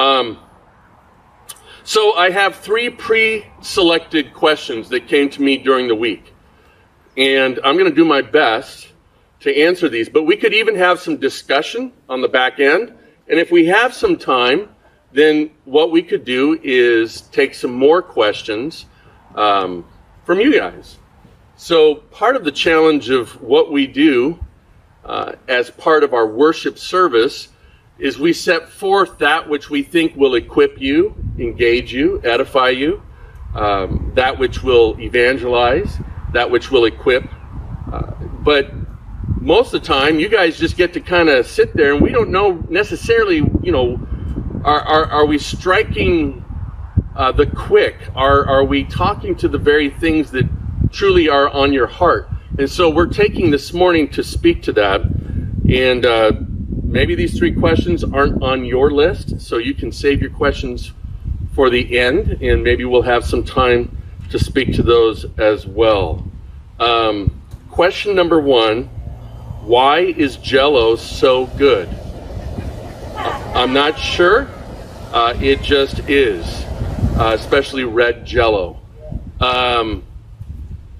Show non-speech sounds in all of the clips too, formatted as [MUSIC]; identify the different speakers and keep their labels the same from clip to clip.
Speaker 1: Um, so I have three pre-selected questions that came to me during the week. And I'm going to do my best to answer these. But we could even have some discussion on the back end. And if we have some time, then what we could do is take some more questions um, from you guys. So part of the challenge of what we do uh, as part of our worship service is we set forth that which we think will equip you, engage you, edify you, um, that which will evangelize, that which will equip. Uh, but most of the time, you guys just get to kind of sit there, and we don't know necessarily, you know, are, are, are we striking uh, the quick? Are, are we talking to the very things that truly are on your heart? And so we're taking this morning to speak to that. And uh, maybe these three questions aren't on your list, so you can save your questions for the end, and maybe we'll have some time to speak to those as well. Um, question number one Why is Jello so good? I'm not sure. Uh, it just is, uh, especially red Jello. Um,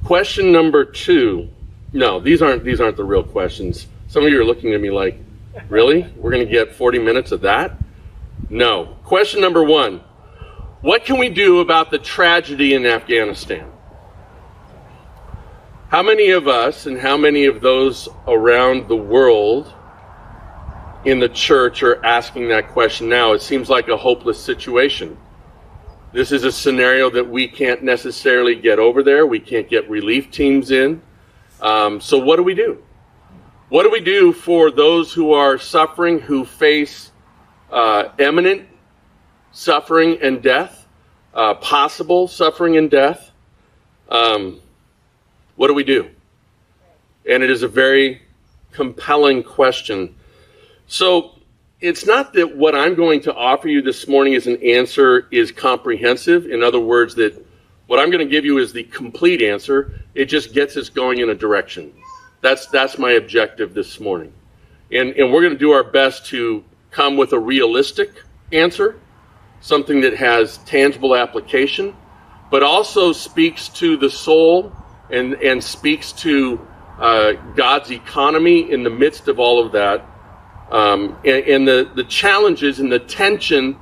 Speaker 1: question number two. No, these aren't these aren't the real questions. Some of you are looking at me like, really? We're going to get 40 minutes of that? No. Question number one. What can we do about the tragedy in Afghanistan? How many of us and how many of those around the world in the church are asking that question now? It seems like a hopeless situation. This is a scenario that we can't necessarily get over there. We can't get relief teams in. Um, so, what do we do? What do we do for those who are suffering, who face uh, imminent suffering and death, uh, possible suffering and death? Um, what do we do? And it is a very compelling question. So, it's not that what I'm going to offer you this morning as an answer is comprehensive. In other words, that what I'm going to give you is the complete answer. It just gets us going in a direction. That's that's my objective this morning. And and we're going to do our best to come with a realistic answer, something that has tangible application, but also speaks to the soul and and speaks to uh, God's economy in the midst of all of that, um, and, and the the challenges and the tension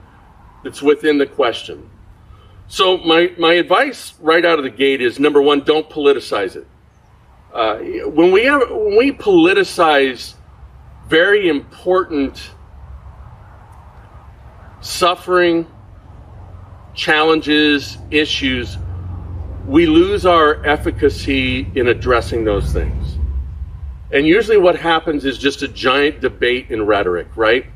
Speaker 1: that's within the question. So my my advice right out of the gate is number one, don't politicize it. Uh, when we have, when we politicize very important suffering, challenges, issues, we lose our efficacy in addressing those things. And usually what happens is just a giant debate in rhetoric, right?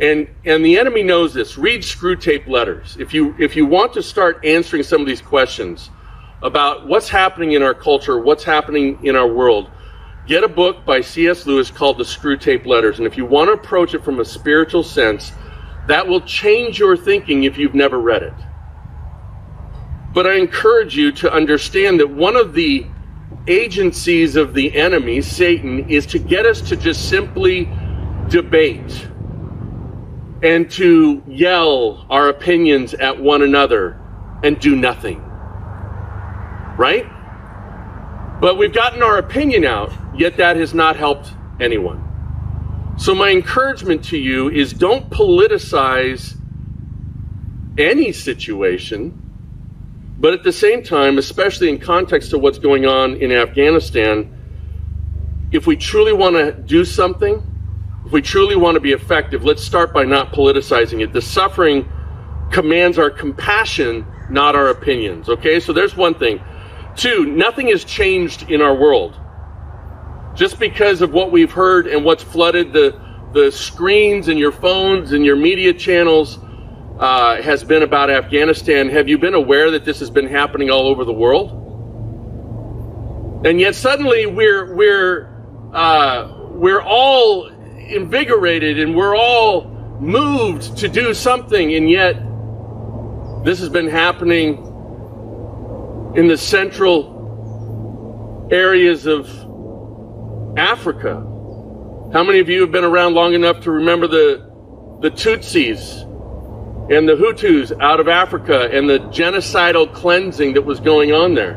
Speaker 1: And and the enemy knows this. Read Screwtape letters. If you if you want to start answering some of these questions, about what's happening in our culture, what's happening in our world, get a book by C.S. Lewis called The Screwtape Letters. And if you want to approach it from a spiritual sense, that will change your thinking if you've never read it. But I encourage you to understand that one of the agencies of the enemy, Satan, is to get us to just simply debate and to yell our opinions at one another and do nothing right? But we've gotten our opinion out, yet that has not helped anyone. So, my encouragement to you is don't politicize any situation, but at the same time, especially in context of what's going on in Afghanistan, if we truly want to do something, if we truly want to be effective, let's start by not politicizing it. The suffering commands our compassion, not our opinions. Okay, so there's one thing. Two, nothing has changed in our world. Just because of what we've heard and what's flooded the, the screens and your phones and your media channels uh, has been about Afghanistan, have you been aware that this has been happening all over the world? And yet suddenly we're, we're, uh, we're all invigorated and we're all moved to do something, and yet this has been happening in the central areas of Africa. How many of you have been around long enough to remember the, the Tutsis and the Hutus out of Africa and the genocidal cleansing that was going on there.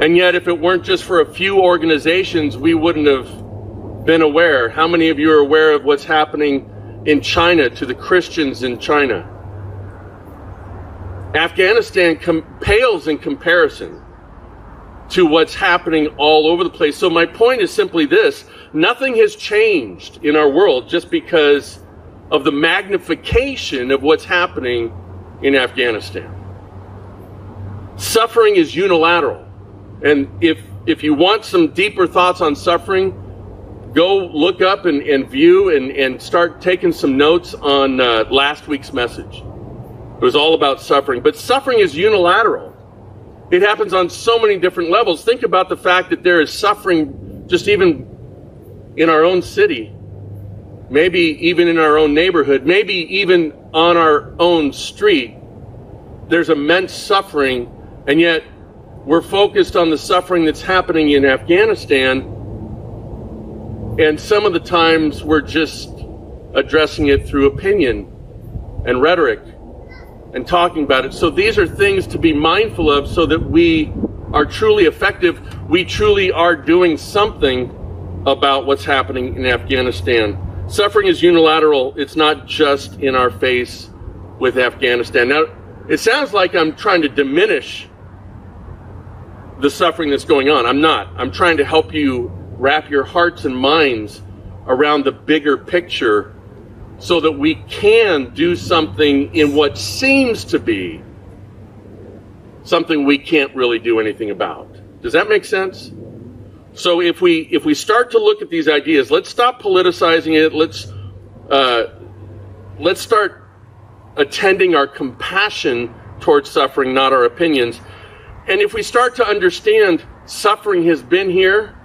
Speaker 1: And yet, if it weren't just for a few organizations, we wouldn't have been aware. How many of you are aware of what's happening in China to the Christians in China? Afghanistan com- pales in comparison to what's happening all over the place. So, my point is simply this nothing has changed in our world just because of the magnification of what's happening in Afghanistan. Suffering is unilateral. And if, if you want some deeper thoughts on suffering, go look up and, and view and, and start taking some notes on uh, last week's message. It was all about suffering. But suffering is unilateral. It happens on so many different levels. Think about the fact that there is suffering just even in our own city maybe even in our own neighborhood, maybe even on our own street, there's immense suffering, and yet we're focused on the suffering that's happening in Afghanistan, and some of the times we're just addressing it through opinion and rhetoric and talking about it. So these are things to be mindful of so that we are truly effective. We truly are doing something about what's happening in Afghanistan. Suffering is unilateral. It's not just in our face with Afghanistan. Now, it sounds like I'm trying to diminish the suffering that's going on. I'm not. I'm trying to help you wrap your hearts and minds around the bigger picture so that we can do something in what seems to be something we can't really do anything about. Does that make sense? So if we if we start to look at these ideas, let's stop politicizing it. Let's uh, let's start attending our compassion towards suffering, not our opinions. And if we start to understand suffering has been here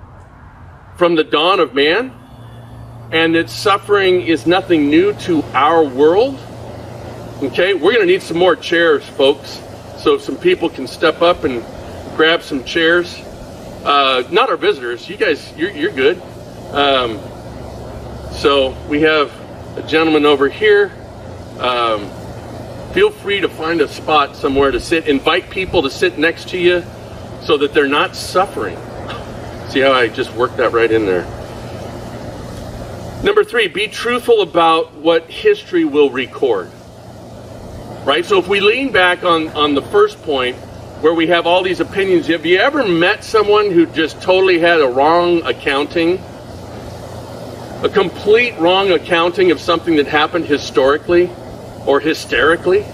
Speaker 1: from the dawn of man, and that suffering is nothing new to our world, okay, we're going to need some more chairs, folks. So some people can step up and grab some chairs. Uh, not our visitors. You guys, you're, you're good. Um, so we have a gentleman over here. Um, feel free to find a spot somewhere to sit. Invite people to sit next to you so that they're not suffering. See how I just worked that right in there. Number three, be truthful about what history will record. Right? So if we lean back on, on the first point, where we have all these opinions. Have you ever met someone who just totally had a wrong accounting? A complete wrong accounting of something that happened historically or hysterically?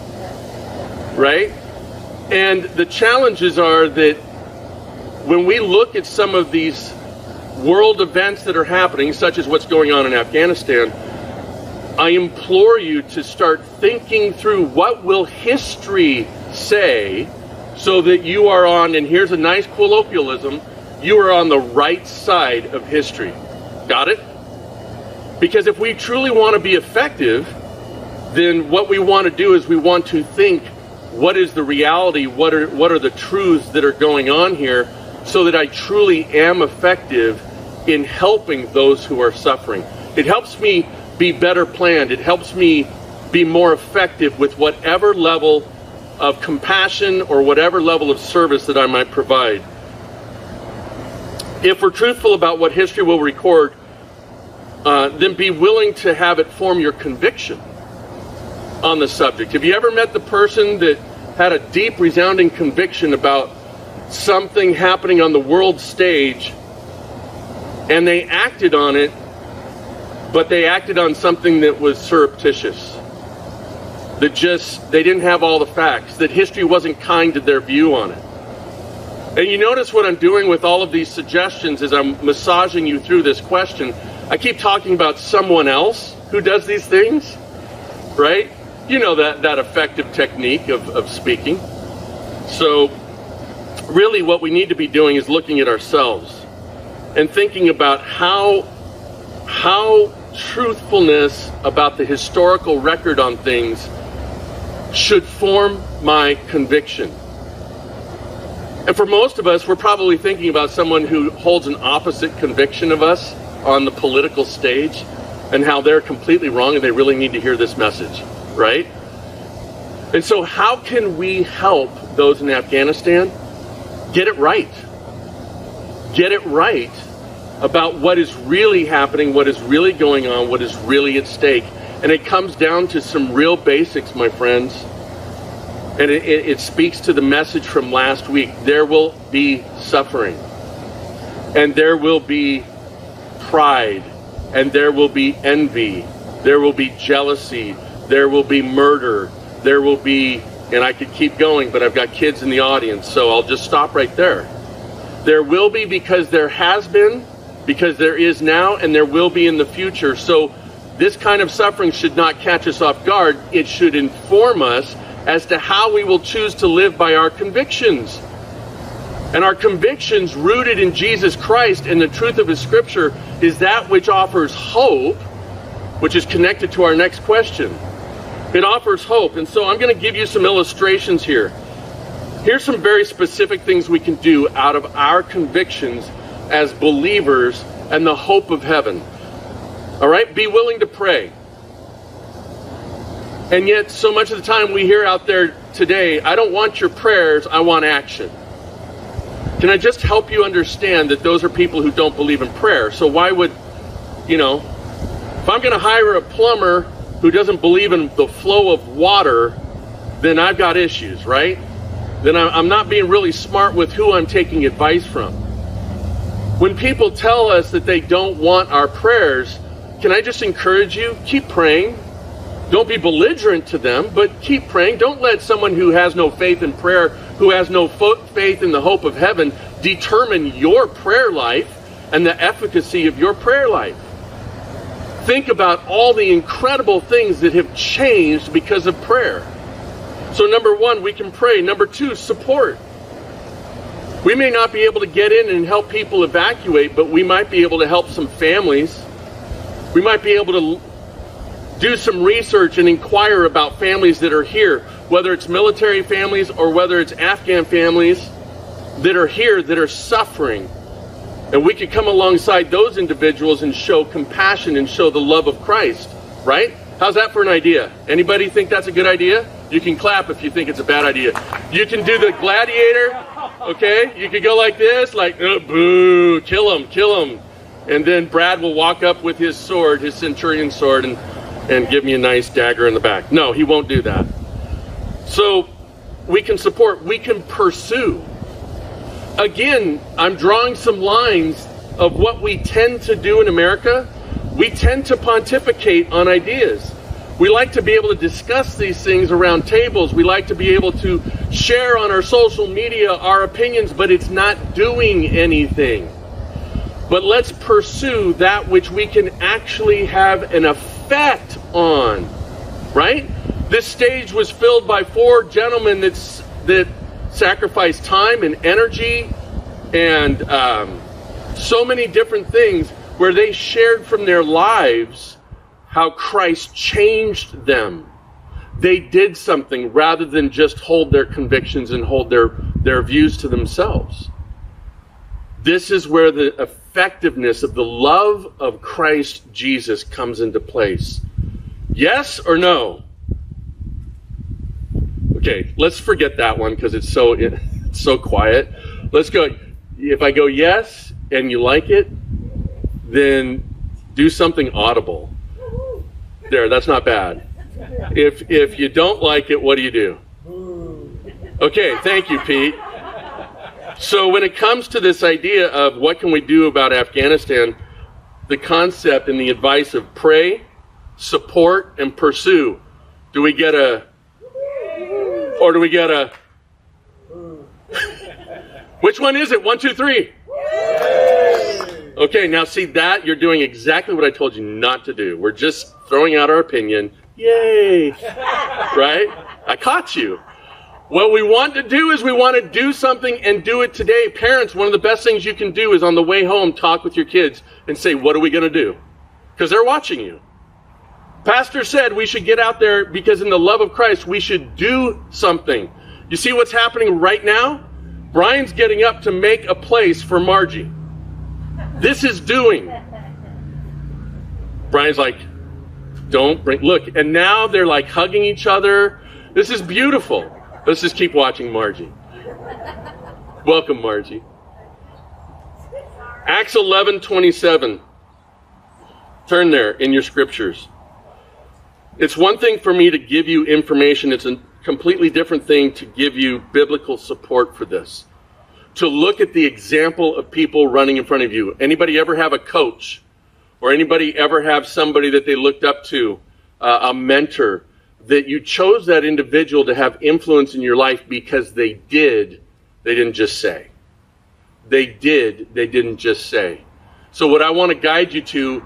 Speaker 1: Right? And the challenges are that when we look at some of these world events that are happening, such as what's going on in Afghanistan, I implore you to start thinking through what will history say so that you are on, and here's a nice colloquialism, you are on the right side of history. Got it? Because if we truly want to be effective, then what we want to do is we want to think what is the reality, what are what are the truths that are going on here so that I truly am effective in helping those who are suffering. It helps me be better planned. It helps me be more effective with whatever level of compassion or whatever level of service that I might provide. If we're truthful about what history will record, uh, then be willing to have it form your conviction on the subject. Have you ever met the person that had a deep, resounding conviction about something happening on the world stage and they acted on it, but they acted on something that was surreptitious? that just they didn't have all the facts, that history wasn't kind to their view on it. And you notice what I'm doing with all of these suggestions as I'm massaging you through this question. I keep talking about someone else who does these things, right? You know that, that effective technique of, of speaking. So, really, what we need to be doing is looking at ourselves and thinking about how, how truthfulness about the historical record on things should form my conviction. And for most of us, we're probably thinking about someone who holds an opposite conviction of us on the political stage and how they're completely wrong and they really need to hear this message. right? And so, how can we help those in Afghanistan get it right? Get it right about what is really happening, what is really going on, what is really at stake. And it comes down to some real basics, my friends. And it, it, it speaks to the message from last week. There will be suffering, and there will be pride, and there will be envy, there will be jealousy, there will be murder, there will be, and I could keep going, but I've got kids in the audience, so I'll just stop right there. There will be because there has been, because there is now, and there will be in the future. So this kind of suffering should not catch us off guard. It should inform us as to how we will choose to live by our convictions. And our convictions, rooted in Jesus Christ and the truth of His Scripture, is that which offers hope, which is connected to our next question. It offers hope. And so I'm going to give you some illustrations here. Here's some very specific things we can do out of our convictions as believers and the hope of heaven. All right? Be willing to pray. And yet, so much of the time we hear out there today, I don't want your prayers, I want action. Can I just help you understand that those are people who don't believe in prayer? So, why would, you know, if I'm going to hire a plumber who doesn't believe in the flow of water, then I've got issues, right? Then I'm not being really smart with who I'm taking advice from. When people tell us that they don't want our prayers, can I just encourage you? Keep praying. Don't be belligerent to them, but keep praying. Don't let someone who has no faith in prayer, who has no faith in the hope of heaven, determine your prayer life and the efficacy of your prayer life. Think about all the incredible things that have changed because of prayer. So, number one, we can pray. Number two, support. We may not be able to get in and help people evacuate, but we might be able to help some families. We might be able to do some research and inquire about families that are here, whether it's military families or whether it's Afghan families that are here that are suffering and we could come alongside those individuals and show compassion and show the love of Christ, right? How's that for an idea? Anybody think that's a good idea? You can clap if you think it's a bad idea. You can do the gladiator, okay? You could go like this, like, oh, boo, kill him, kill him. And then Brad will walk up with his sword, his centurion sword, and, and give me a nice dagger in the back. No, he won't do that. So we can support, we can pursue again, I'm drawing some lines of what we tend to do in America. We tend to pontificate on ideas. We like to be able to discuss these things around tables. We like to be able to share on our social media our opinions, but it's not doing anything. But let's pursue that which we can actually have an effect on, right? This stage was filled by four gentlemen that's, that sacrificed time and energy and um, so many different things where they shared from their lives how Christ changed them. They did something rather than just hold their convictions and hold their, their views to themselves. This is where the effectiveness of the love of Christ Jesus comes into place. Yes or no? Okay, let's forget that one because it's so it's so quiet. Let's go. If I go yes and you like it, then do something audible. There, that's not bad. If if you don't like it, what do you do? Okay, thank you, Pete. So when it comes to this idea of what can we do about Afghanistan, the concept and the advice of pray, support, and pursue. Do we get a or do we get a. [LAUGHS] Which one is it? One, two, three. Okay, now see that? You're doing exactly what I told you not to do. We're just throwing out our opinion. Yay! [LAUGHS] right? I caught you. What we want to do is we want to do something and do it today. Parents, one of the best things you can do is on the way home talk with your kids and say, What are we going to do? Because they're watching you. Pastor said we should get out there because in the love of Christ, we should do something. You see what's happening right now? Brian's getting up to make a place for Margie. This is doing. Brian's like, Don't bring, look, and now they're like hugging each other. This is beautiful. Let's just keep watching Margie. Welcome, Margie. Acts 11 27. Turn there in your scriptures. It's one thing for me to give you information, it's a completely different thing to give you biblical support for this. To look at the example of people running in front of you. Anybody ever have a coach? Or anybody ever have somebody that they looked up to, uh, a mentor, that you chose that individual to have influence in your life because they did, they didn't just say. They did, they didn't just say. So, what I want to guide you to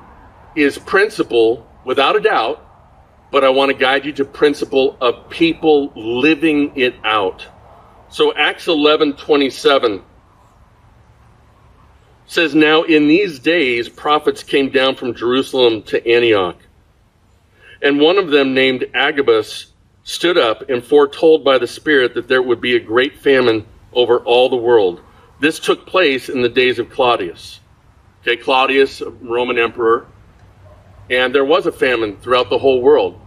Speaker 1: is principle, without a doubt, but I want to guide you to principle of people living it out. So Acts 11 27 says, Now in these days prophets came down from Jerusalem to Antioch. And one of them, named Agabus, stood up and foretold by the Spirit that there would be a great famine over all the world. This took place in the days of Claudius. Okay, Claudius, Roman emperor, and there was a famine throughout the whole world.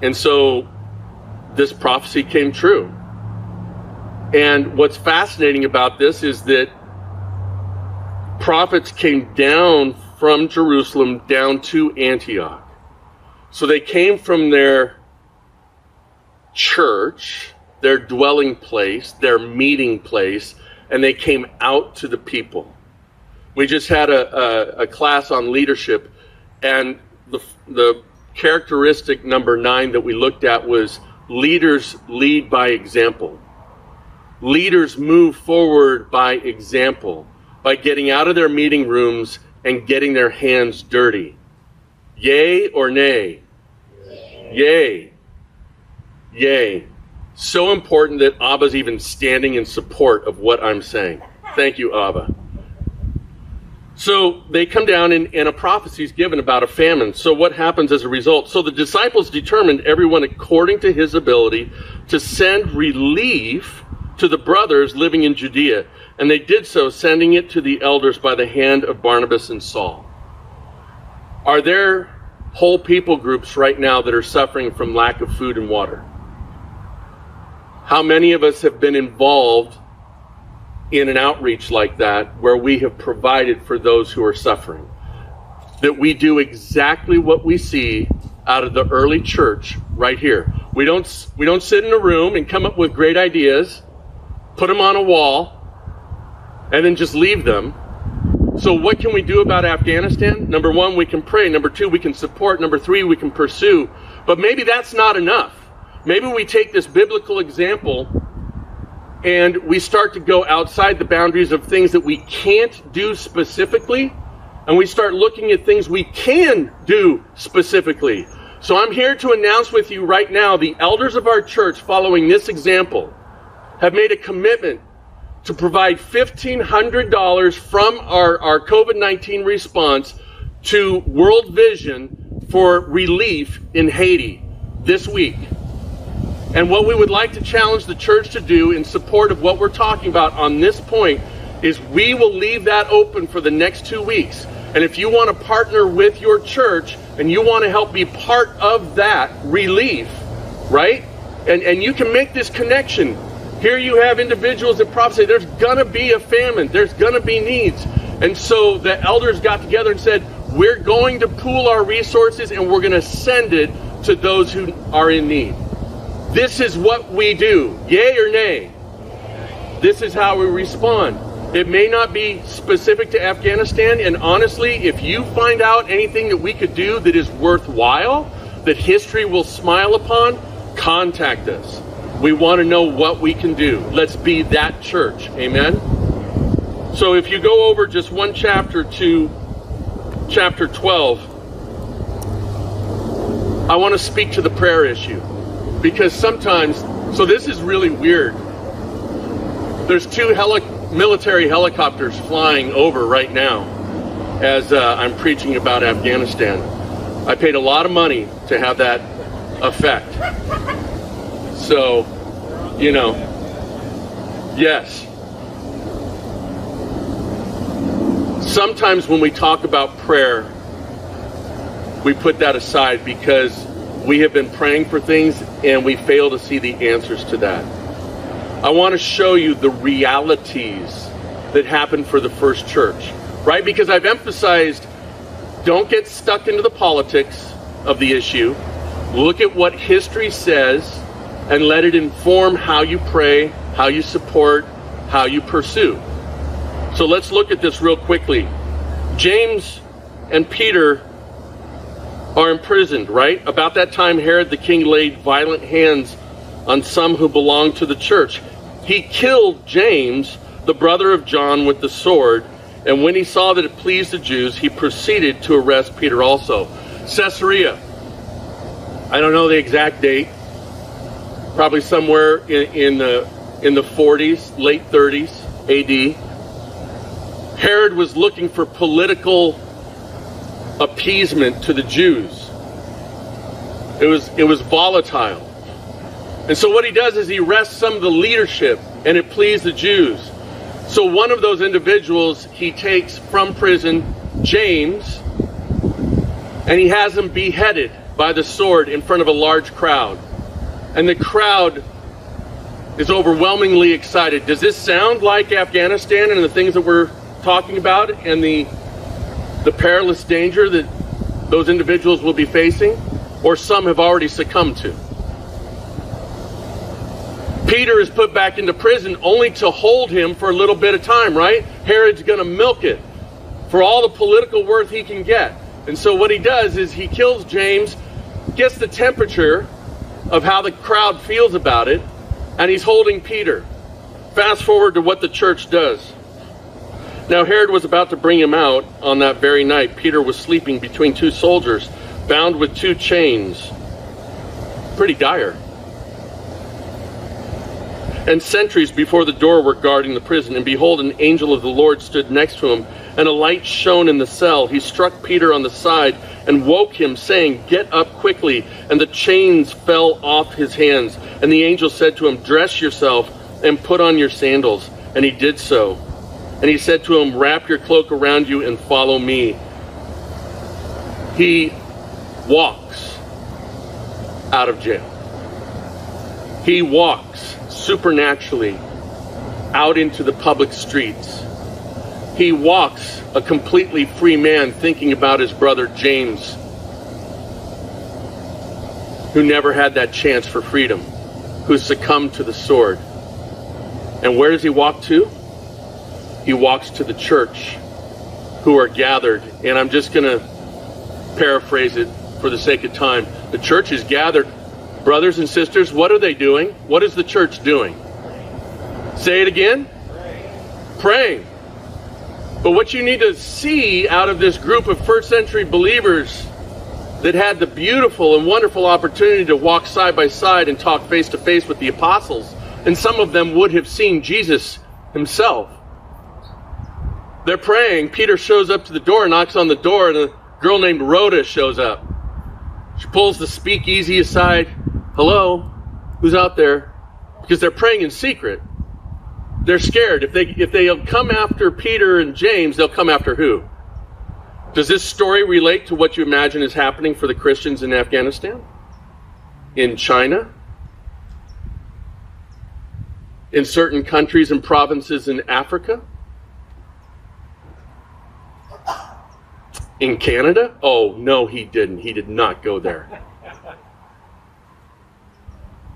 Speaker 1: And so this prophecy came true. And what's fascinating about this is that prophets came down from Jerusalem down to Antioch. So they came from their church, their dwelling place, their meeting place, and they came out to the people. We just had a, a, a class on leadership, and the, the characteristic number nine that we looked at was leaders lead by example. Leaders move forward by example, by getting out of their meeting rooms and getting their hands dirty. Yay or nay? Yay. Yay. So important that Abba's even standing in support of what I'm saying. Thank you, Abba. So they come down and, and, a prophecy is given about a famine. So what happens as a result? So the disciples determined everyone according to his ability to send relief to the brothers living in Judea. And they did so, sending it to the elders by the hand of Barnabas and Saul. Are there whole people groups right now that are suffering from lack of food and water? How many of us have been involved in an outreach like that where we have provided for those who are suffering. That we do exactly what we see out of the early church right here. We don't we don't sit in a room and come up with great ideas, put them on a wall, and then just leave them. So what can we do about Afghanistan? Number 1, we can pray. Number 2, we can support. Number 3, we can pursue. But maybe that's not enough. Maybe we take this biblical example and we start to go outside the boundaries of things that we can't do specifically, and we start looking at things we can do specifically. So I'm here to announce with you right now the elders of our church, following this example, have made a commitment to provide $1,500 from our, our COVID 19 response to World Vision for relief in Haiti this week. And what we would like to challenge the church to do in support of what we're talking about on this point is we will leave that open for the next two weeks. And if you want to partner with your church and you want to help be part of that relief, right? And, and you can make this connection. Here you have individuals that say there's going to be a famine, there's going to be needs. And so the elders got together and said, we're going to pool our resources and we're going to send it to those who are in need. This is what we do. Yay or nay? This is how we respond. It may not be specific to Afghanistan, and honestly, if you find out anything that we could do that is worthwhile, that history will smile upon, contact us. We want to know what we can do. Let's be that church. Amen? So if you go over just one chapter to chapter 12, I want to speak to the prayer issue because sometimes, so this is really weird. There's two heli- military helicopters flying over right now as uh, I'm preaching about Afghanistan. I paid a lot of money to have that effect. So, you know, yes. Sometimes when we talk about prayer, we put that aside because we have been praying for things and we fail to see the answers to that. I want to show you the realities that happened for the first church, right? Because I've emphasized don't get stuck into the politics of the issue. Look at what history says and let it inform how you pray, how you support, how you pursue. So let's look at this real quickly. James and Peter are imprisoned, right? About that time, Herod the king laid violent hands on some who belonged to the church. He killed James, the brother of John, with the sword, and when he saw that it pleased the Jews, he proceeded to arrest Peter also. Caesarea. I don't know the exact date. Probably somewhere in, in the in the 40s, late 30s AD. Herod was looking for political appeasement to the Jews. It was it was volatile. And so what he does is he arrests some of the leadership and it pleased the Jews. So one of those individuals he takes from prison, James, and he has him beheaded by the sword in front of a large crowd. And the crowd is overwhelmingly excited. Does this sound like Afghanistan and the things that we're talking about and the the perilous danger that those individuals will be facing or some have already succumbed to? Peter is put back into prison only to hold him for a little bit of time, right? Herod's going to milk it for all the political worth he can get. And so what he does is he kills James, gets the temperature of how the crowd feels about it, and he's holding Peter. Fast forward to what the church does. Now Herod was about to bring him out on that very night. Peter was sleeping between two soldiers, bound with two chains. Pretty dire and sentries before the door were guarding the prison. And behold, an angel of the Lord stood next to him, and a light shone in the cell. He struck Peter on the side and woke him, saying, Get up quickly. And the chains fell off his hands. And the angel said to him, Dress yourself and put on your sandals. And he did so. And he said to him, Wrap your cloak around you and follow me. He walks out of jail. He walks supernaturally out into the public streets. He walks a completely free man thinking about his brother James, who never had that chance for freedom, who succumbed to the sword. And where does he walk to? He walks to the church who are gathered. And I'm just going to paraphrase it for the sake of time. The church is gathered Brothers and sisters, what are they doing? What is the church doing? Say it again. Praying. Praying. But what you need to see out of this group of first century believers that had the beautiful and wonderful opportunity to walk side by side and talk face to face with the apostles, and some of them would have seen Jesus himself. They're praying. Peter shows up to the door, knocks on the door, and a girl named Rhoda shows up. She pulls the speakeasy aside, Hello? Who's out there? Because they're praying in secret. They're scared. If they if they come after Peter and James, they'll come after who? Does this story relate to what you imagine is happening for the Christians in Afghanistan? In China? In certain countries and provinces in Africa? In Canada? Oh, no, he didn't. He did not go there.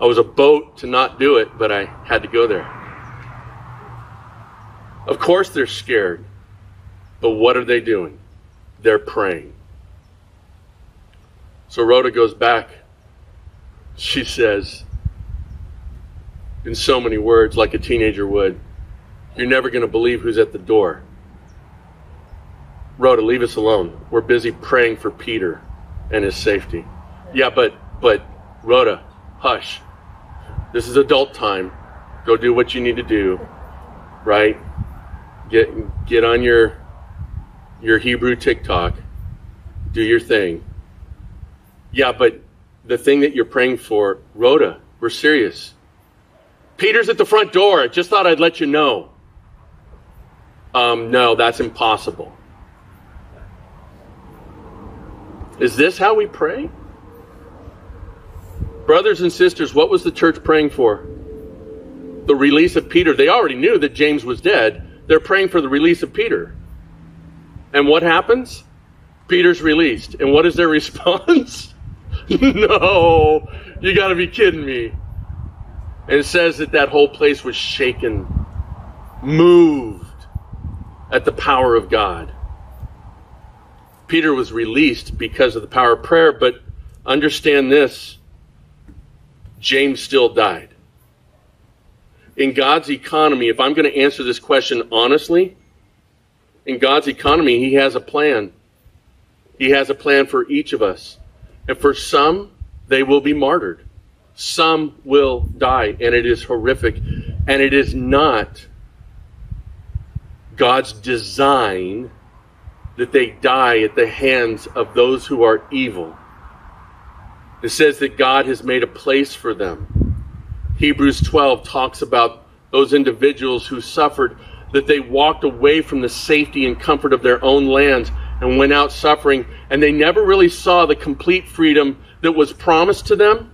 Speaker 1: I was a boat to not do it, but I had to go there. Of course, they're scared. But what are they doing? They're praying. So Rhoda goes back. She says, in so many words, like a teenager would, You're never going to believe who's at the door. Rhoda, leave us alone. We're busy praying for Peter and his safety. Yeah, but, but, Rhoda, hush. This is adult time. Go do what you need to do, right? Get get on your your Hebrew TikTok. Do your thing. Yeah, but the thing that you're praying for, Rhoda, we're serious. Peter's at the front door. I just thought I'd let you know. Um, no, that's impossible. Is this how we pray? Brothers and sisters, what was the church praying for? The release of Peter. They already knew that James was dead. They're praying for the release of Peter. And what happens? Peter's released. And what is their [LAUGHS] response? [LAUGHS] no, you got to be kidding me. And it says that that whole place was shaken, moved at the power of God. Peter was released because of the power of prayer, but understand this James still died. In God's economy, if I'm going to answer this question honestly, in God's economy, He has a plan. He has a plan for each of us. And for some, they will be martyred. Some will die, and it is horrific. And it is not God's design that they die at the hands of those who are evil. It says that God has made a place for them. Hebrews 12 talks about those individuals who suffered, that they walked away from the safety and comfort of their own lands and went out suffering, and they never really saw the complete freedom that was promised to them.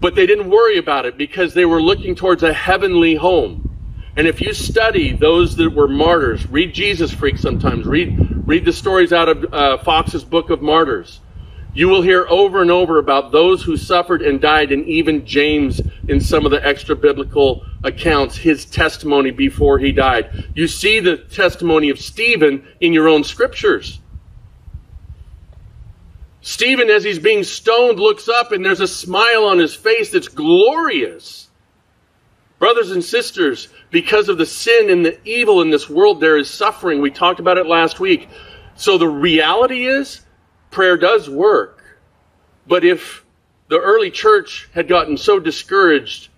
Speaker 1: But they didn't worry about it because they were looking towards a heavenly home. And if you study those that were martyrs, read Jesus Freak sometimes, read, read the stories out of uh, Foxe's Book of Martyrs. You will hear over and over about those who suffered and died, and even James in some of the extra biblical accounts, his testimony before he died. You see the testimony of Stephen in your own scriptures. Stephen, as he's being stoned, looks up and there's a smile on his face that's glorious. Brothers and sisters, because of the sin and the evil in this world, there is suffering. We talked about it last week. So the reality is, prayer does work. But if the early church had gotten so discouraged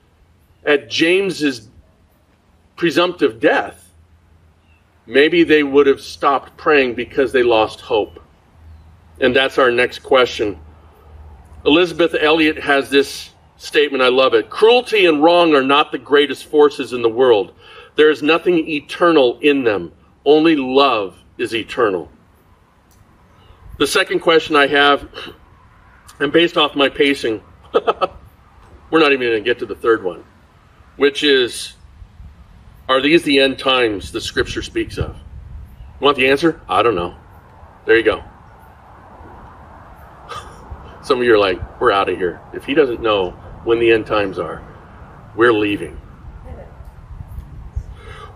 Speaker 1: at James's presumptive death, maybe they would have stopped praying because they lost hope. And that's our next question. Elisabeth Elliot has this statement, I love it. Cruelty and wrong are not the greatest forces in the world. There is nothing eternal in them. Only love is eternal. The second question I have, and based off my pacing, [LAUGHS] we're not even going to get to the third one, which is Are these the end times the scripture speaks of? You want the answer? I don't know. There you go. [LAUGHS] Some of you are like, We're out of here. If he doesn't know when the end times are, we're leaving.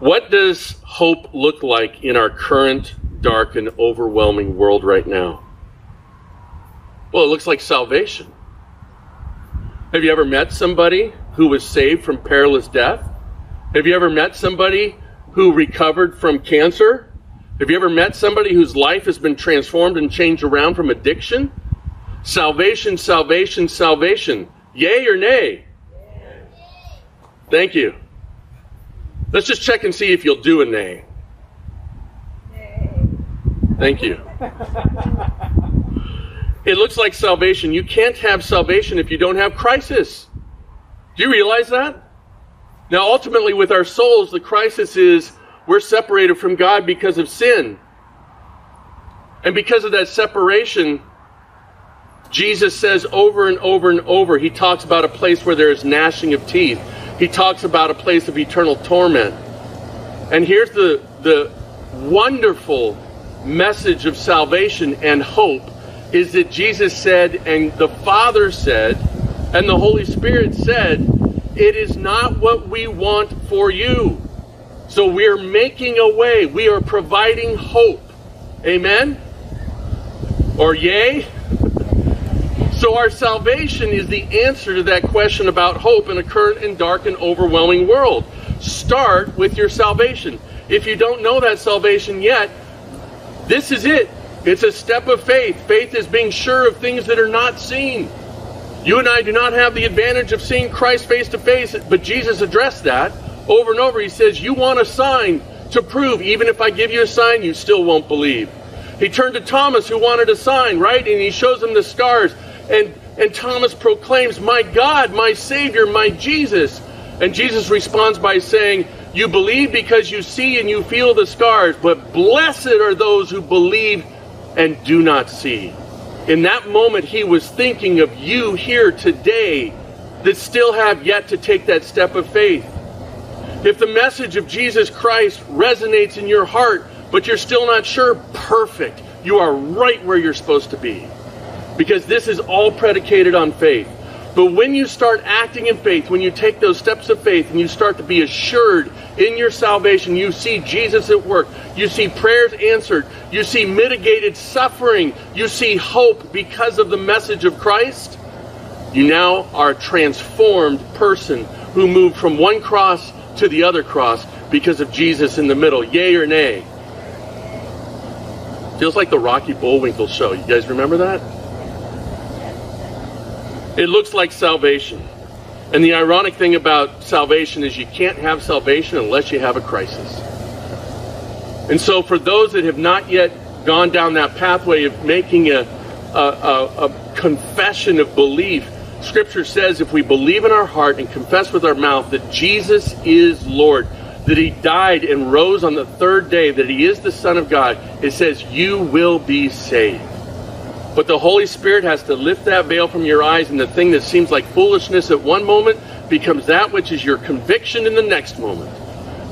Speaker 1: What does hope look like in our current dark and overwhelming world right now? Well, it looks like salvation. Have you ever met somebody who was saved from perilous death? Have you ever met somebody who recovered from cancer? Have you ever met somebody whose life has been transformed and changed around from addiction? Salvation, salvation, salvation. Yay or nay? Thank you. Let's just check and see if you'll do a nay. Thank you. [LAUGHS] It looks like salvation. You can't have salvation if you don't have crisis. Do you realize that? Now, ultimately, with our souls, the crisis is we're separated from God because of sin. And because of that separation, Jesus says over and over and over, he talks about a place where there is gnashing of teeth. He talks about a place of eternal torment. And here's the, the wonderful message of salvation and hope is that Jesus said, and the Father said, and the Holy Spirit said, it is not what we want for you. So we're making a way. We are providing hope. Amen? Or yay? So our salvation is the answer to that question about hope in a current and dark and overwhelming world. Start with your salvation. If you don't know that salvation yet, this is it. It's a step of faith. Faith is being sure of things that are not seen. You and I do not have the advantage of seeing Christ face to face, but Jesus addressed that over and over. He says, You want a sign to prove, even if I give you a sign, you still won't believe. He turned to Thomas, who wanted a sign, right? And he shows him the scars. And, and Thomas proclaims, My God, my Savior, my Jesus. And Jesus responds by saying, you believe because you see and you feel the scars, but blessed are those who believe and do not see. In that moment, he was thinking of you here today that still have yet to take that step of faith. If the message of Jesus Christ resonates in your heart, but you're still not sure, perfect. You are right where you're supposed to be. Because this is all predicated on faith. But when you start acting in faith, when you take those steps of faith and you start to be assured in your salvation, you see Jesus at work, you see prayers answered, you see mitigated suffering, you see hope because of the message of Christ, you now are a transformed person who moved from one cross to the other cross because of Jesus in the middle. Yay or nay? Feels like the Rocky Bullwinkle show. You guys remember that? It looks like salvation. And the ironic thing about salvation is you can't have salvation unless you have a crisis. And so, for those that have not yet gone down that pathway of making a, a, a, a confession of belief, Scripture says if we believe in our heart and confess with our mouth that Jesus is Lord, that He died and rose on the third day, that He is the Son of God, it says you will be saved. But the Holy Spirit has to lift that veil from your eyes, and the thing that seems like foolishness at one moment becomes that which is your conviction in the next moment,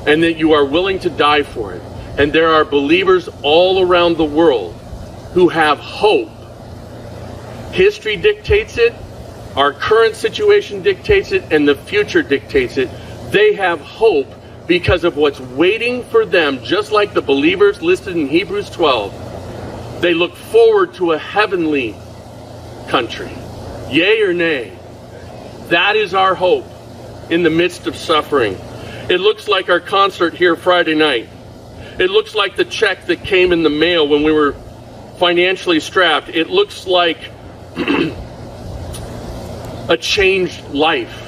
Speaker 1: and that you are willing to die for it. And there are believers all around the world who have hope. History dictates it, our current situation dictates it, and the future dictates it. They have hope because of what's waiting for them, just like the believers listed in Hebrews 12 they look forward to a heavenly country. Yay or nay? That is our hope in the midst of suffering. It looks like our concert here Friday night. It looks like the check that came in the mail when we were financially strapped. It looks like [CLEARS THROAT] a changed life.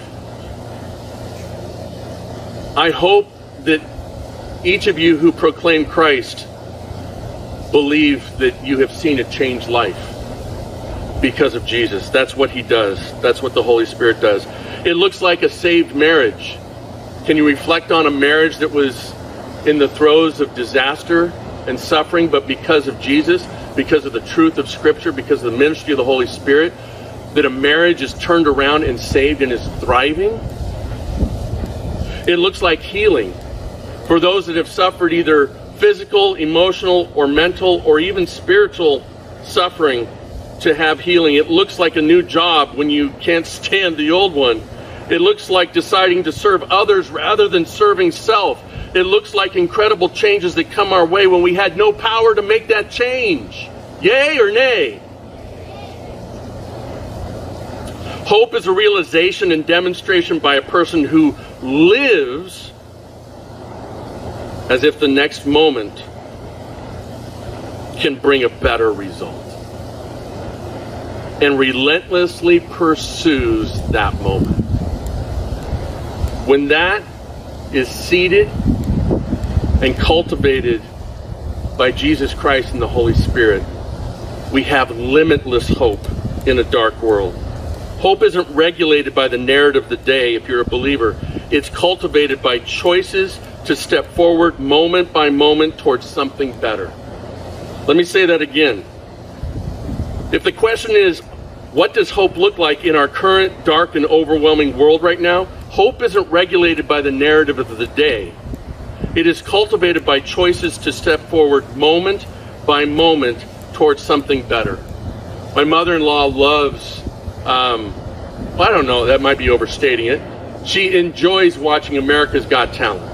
Speaker 1: I hope that each of you who proclaim Christ believe that you have seen a changed life because of Jesus. That's what he does. That's what the Holy Spirit does. It looks like a saved marriage. Can you reflect on a marriage that was in the throes of disaster and suffering, but because of Jesus, because of the truth of Scripture, because of the ministry of the Holy Spirit, that a marriage is turned around and saved and is thriving? It looks like healing for those that have suffered either physical, emotional, or mental, or even spiritual suffering to have healing. It looks like a new job when you can't stand the old one. It looks like deciding to serve others rather than serving self. It looks like incredible changes that come our way when we had no power to make that change. Yay or nay? Hope is a realization and demonstration by a person who lives as if the next moment can bring a better result. And relentlessly pursues that moment. When that is seeded and cultivated by Jesus Christ and the Holy Spirit, we have limitless hope in a dark world. Hope isn't regulated by the narrative of the day if you're a believer. It's cultivated by choices to step forward moment by moment towards something better. Let me say that again. If the question is, what does hope look like in our current dark and overwhelming world right now? Hope isn't regulated by the narrative of the day. It is cultivated by choices to step forward moment by moment towards something better. My mother in law loves, um, I don't know, that might be overstating it. She enjoys watching America's Got Talent.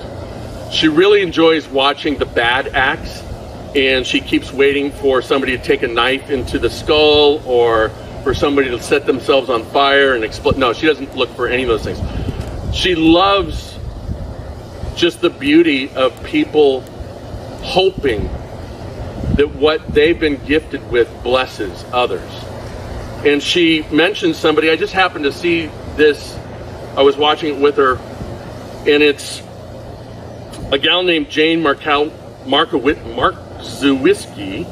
Speaker 1: She really enjoys watching the bad acts, and she keeps waiting for somebody to take a knife into the skull or for somebody to set themselves on fire and explode. No, she doesn't look for any of those things. She loves just the beauty of people hoping that what they've been gifted with blesses others. And she mentioned somebody, I just happened to see this, I was watching it with her, and it's a gal named Jane Markow, Markowit, Markowski,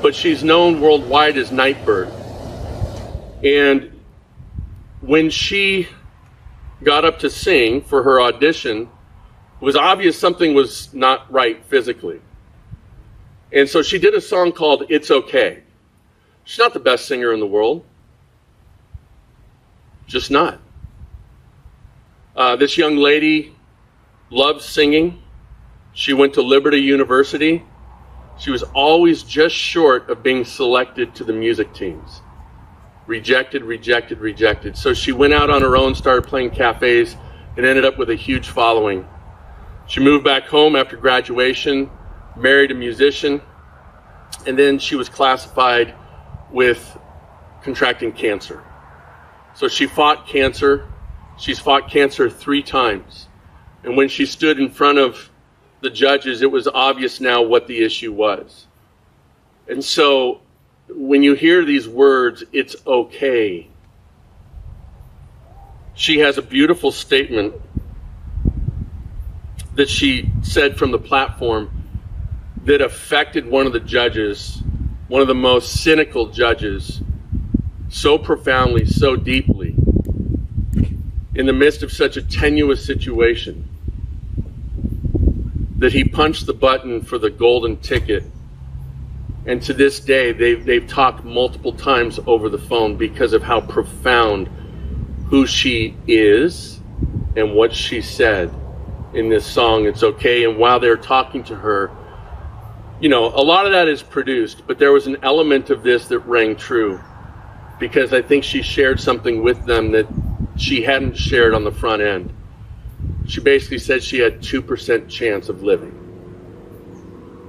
Speaker 1: but she's known worldwide as Nightbird. And when she got up to sing for her audition, it was obvious something was not right physically. And so she did a song called It's Okay. She's not the best singer in the world. Just not. Uh, this young lady loves singing. She went to Liberty University. She was always just short of being selected to the music teams. Rejected, rejected, rejected. So she went out on her own, started playing cafes, and ended up with a huge following. She moved back home after graduation, married a musician, and then she was classified with contracting cancer. So she fought cancer. She's fought cancer three times. And when she stood in front of the judges, it was obvious now what the issue was. And so when you hear these words, it's okay. She has a beautiful statement that she said from the platform that affected one of the judges, one of the most cynical judges, so profoundly, so deeply, in the midst of such a tenuous situation, that he punched the button for the golden ticket. And to this day, they've, they've talked multiple times over the phone because of how profound who she is and what she said in this song, It's Okay. And while they're talking to her, you know, a lot of that is produced, but there was an element of this that rang true because I think she shared something with them that she hadn't shared on the front end. She basically said she had 2% chance of living.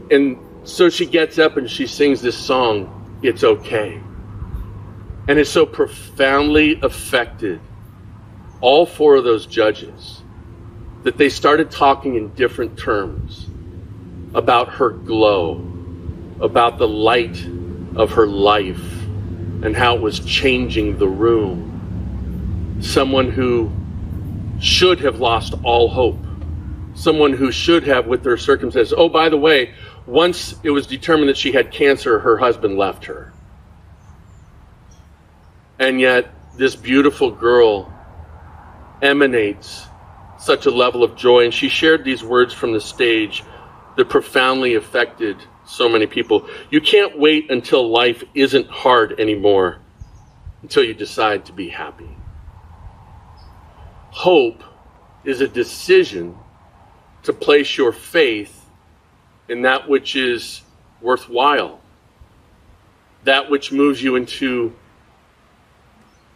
Speaker 1: And so she gets up and she sings this song, It's Okay. And it so profoundly affected all four of those judges that they started talking in different terms about her glow, about the light of her life, and how it was changing the room. Someone who should have lost all hope. Someone who should have, with their circumstances. Oh, by the way, once it was determined that she had cancer, her husband left her. And yet, this beautiful girl emanates such a level of joy. And she shared these words from the stage that profoundly affected so many people. You can't wait until life isn't hard anymore until you decide to be happy. Hope is a decision to place your faith in that which is worthwhile, that which moves you into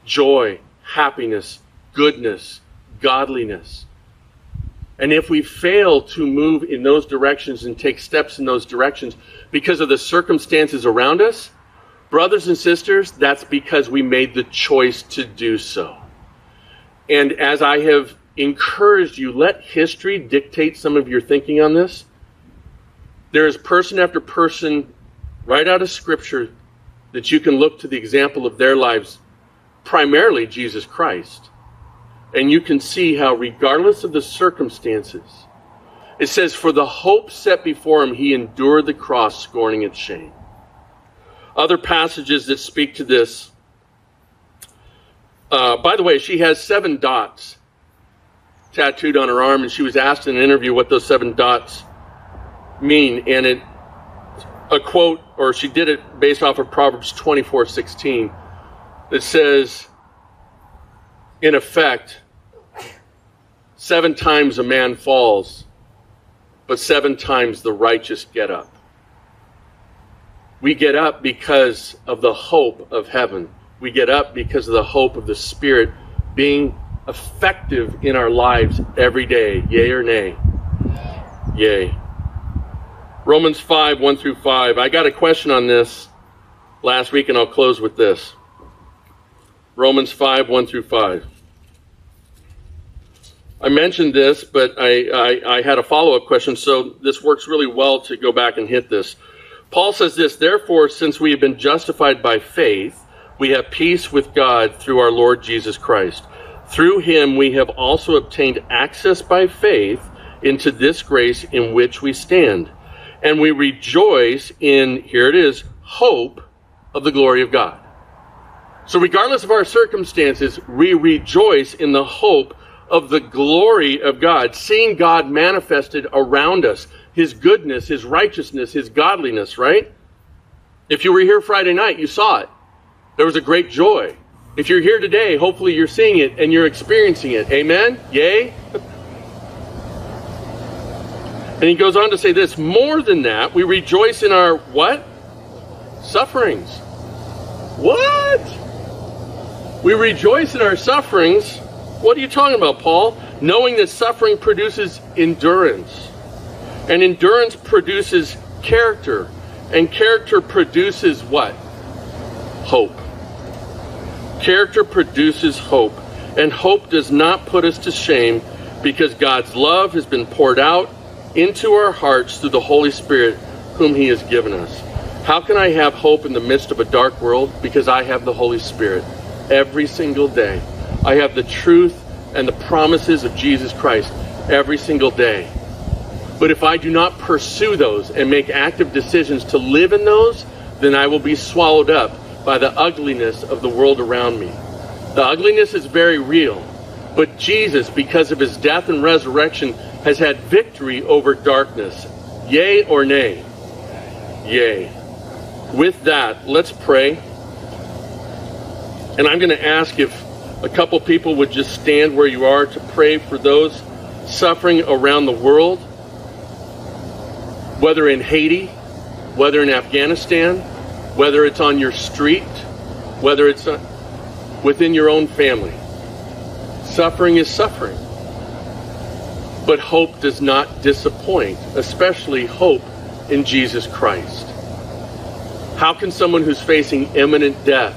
Speaker 1: joy, happiness, goodness, godliness. And if we fail to move in those directions and take steps in those directions because of the circumstances around us, brothers and sisters, that's because we made the choice to do so. And as I have encouraged you, let history dictate some of your thinking on this. There is person after person right out of Scripture that you can look to the example of their lives, primarily Jesus Christ and you can see how, regardless of the circumstances, it says, For the hope set before him, he endured the cross, scorning its shame. Other passages that speak to this. Uh, by the way, she has seven dots tattooed on her arm, and she was asked in an interview what those seven dots mean. And it, a quote, or she did it based off of Proverbs 24 16, that says, in effect, seven times a man falls, but seven times the righteous get up. We get up because of the hope of heaven. We get up because of the hope of the Spirit being effective in our lives every day. Yay or nay? Yay. Romans 5, 1 through 5. I got a question on this last week, and I'll close with this. Romans 5, 1 through 5. I mentioned this, but I, I, I had a follow up question, so this works really well to go back and hit this. Paul says this Therefore, since we have been justified by faith, we have peace with God through our Lord Jesus Christ. Through him, we have also obtained access by faith into this grace in which we stand. And we rejoice in, here it is, hope of the glory of God. So, regardless of our circumstances, we rejoice in the hope of the glory of God, seeing God manifested around us, His goodness, His righteousness, His godliness, right? If you were here Friday night, you saw it. There was a great joy. If you're here today, hopefully you're seeing it and you're experiencing it. Amen? Yay? And he goes on to say this more than that, we rejoice in our what? Sufferings. What? We rejoice in our sufferings. What are you talking about, Paul? Knowing that suffering produces endurance. And endurance produces character. And character produces what? Hope. Character produces hope. And hope does not put us to shame because God's love has been poured out into our hearts through the Holy Spirit whom he has given us. How can I have hope in the midst of a dark world? Because I have the Holy Spirit every single day. I have the truth and the promises of Jesus Christ every single day. But if I do not pursue those and make active decisions to live in those, then I will be swallowed up by the ugliness of the world around me. The ugliness is very real. But Jesus, because of his death and resurrection, has had victory over darkness. Yea or nay? Yea. With that, let's pray. And I'm going to ask if a couple people would just stand where you are to pray for those suffering around the world, whether in Haiti, whether in Afghanistan, whether it's on your street, whether it's uh, within your own family. Suffering is suffering. But hope does not disappoint, especially hope in Jesus Christ. How can someone who's facing imminent death,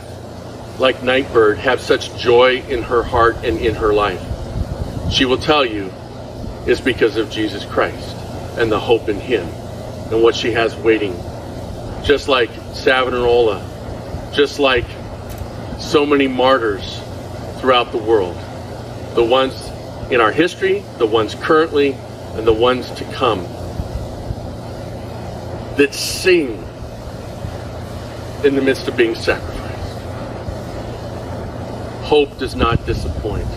Speaker 1: like Nightbird, have such joy in her heart and in her life? She will tell you it's because of Jesus Christ and the hope in Him and what she has waiting. Just like Savonarola, just like so many martyrs throughout the world. The ones in our history, the ones currently, and the ones to come that sing in the midst of being sacrificed. Hope does not disappoint.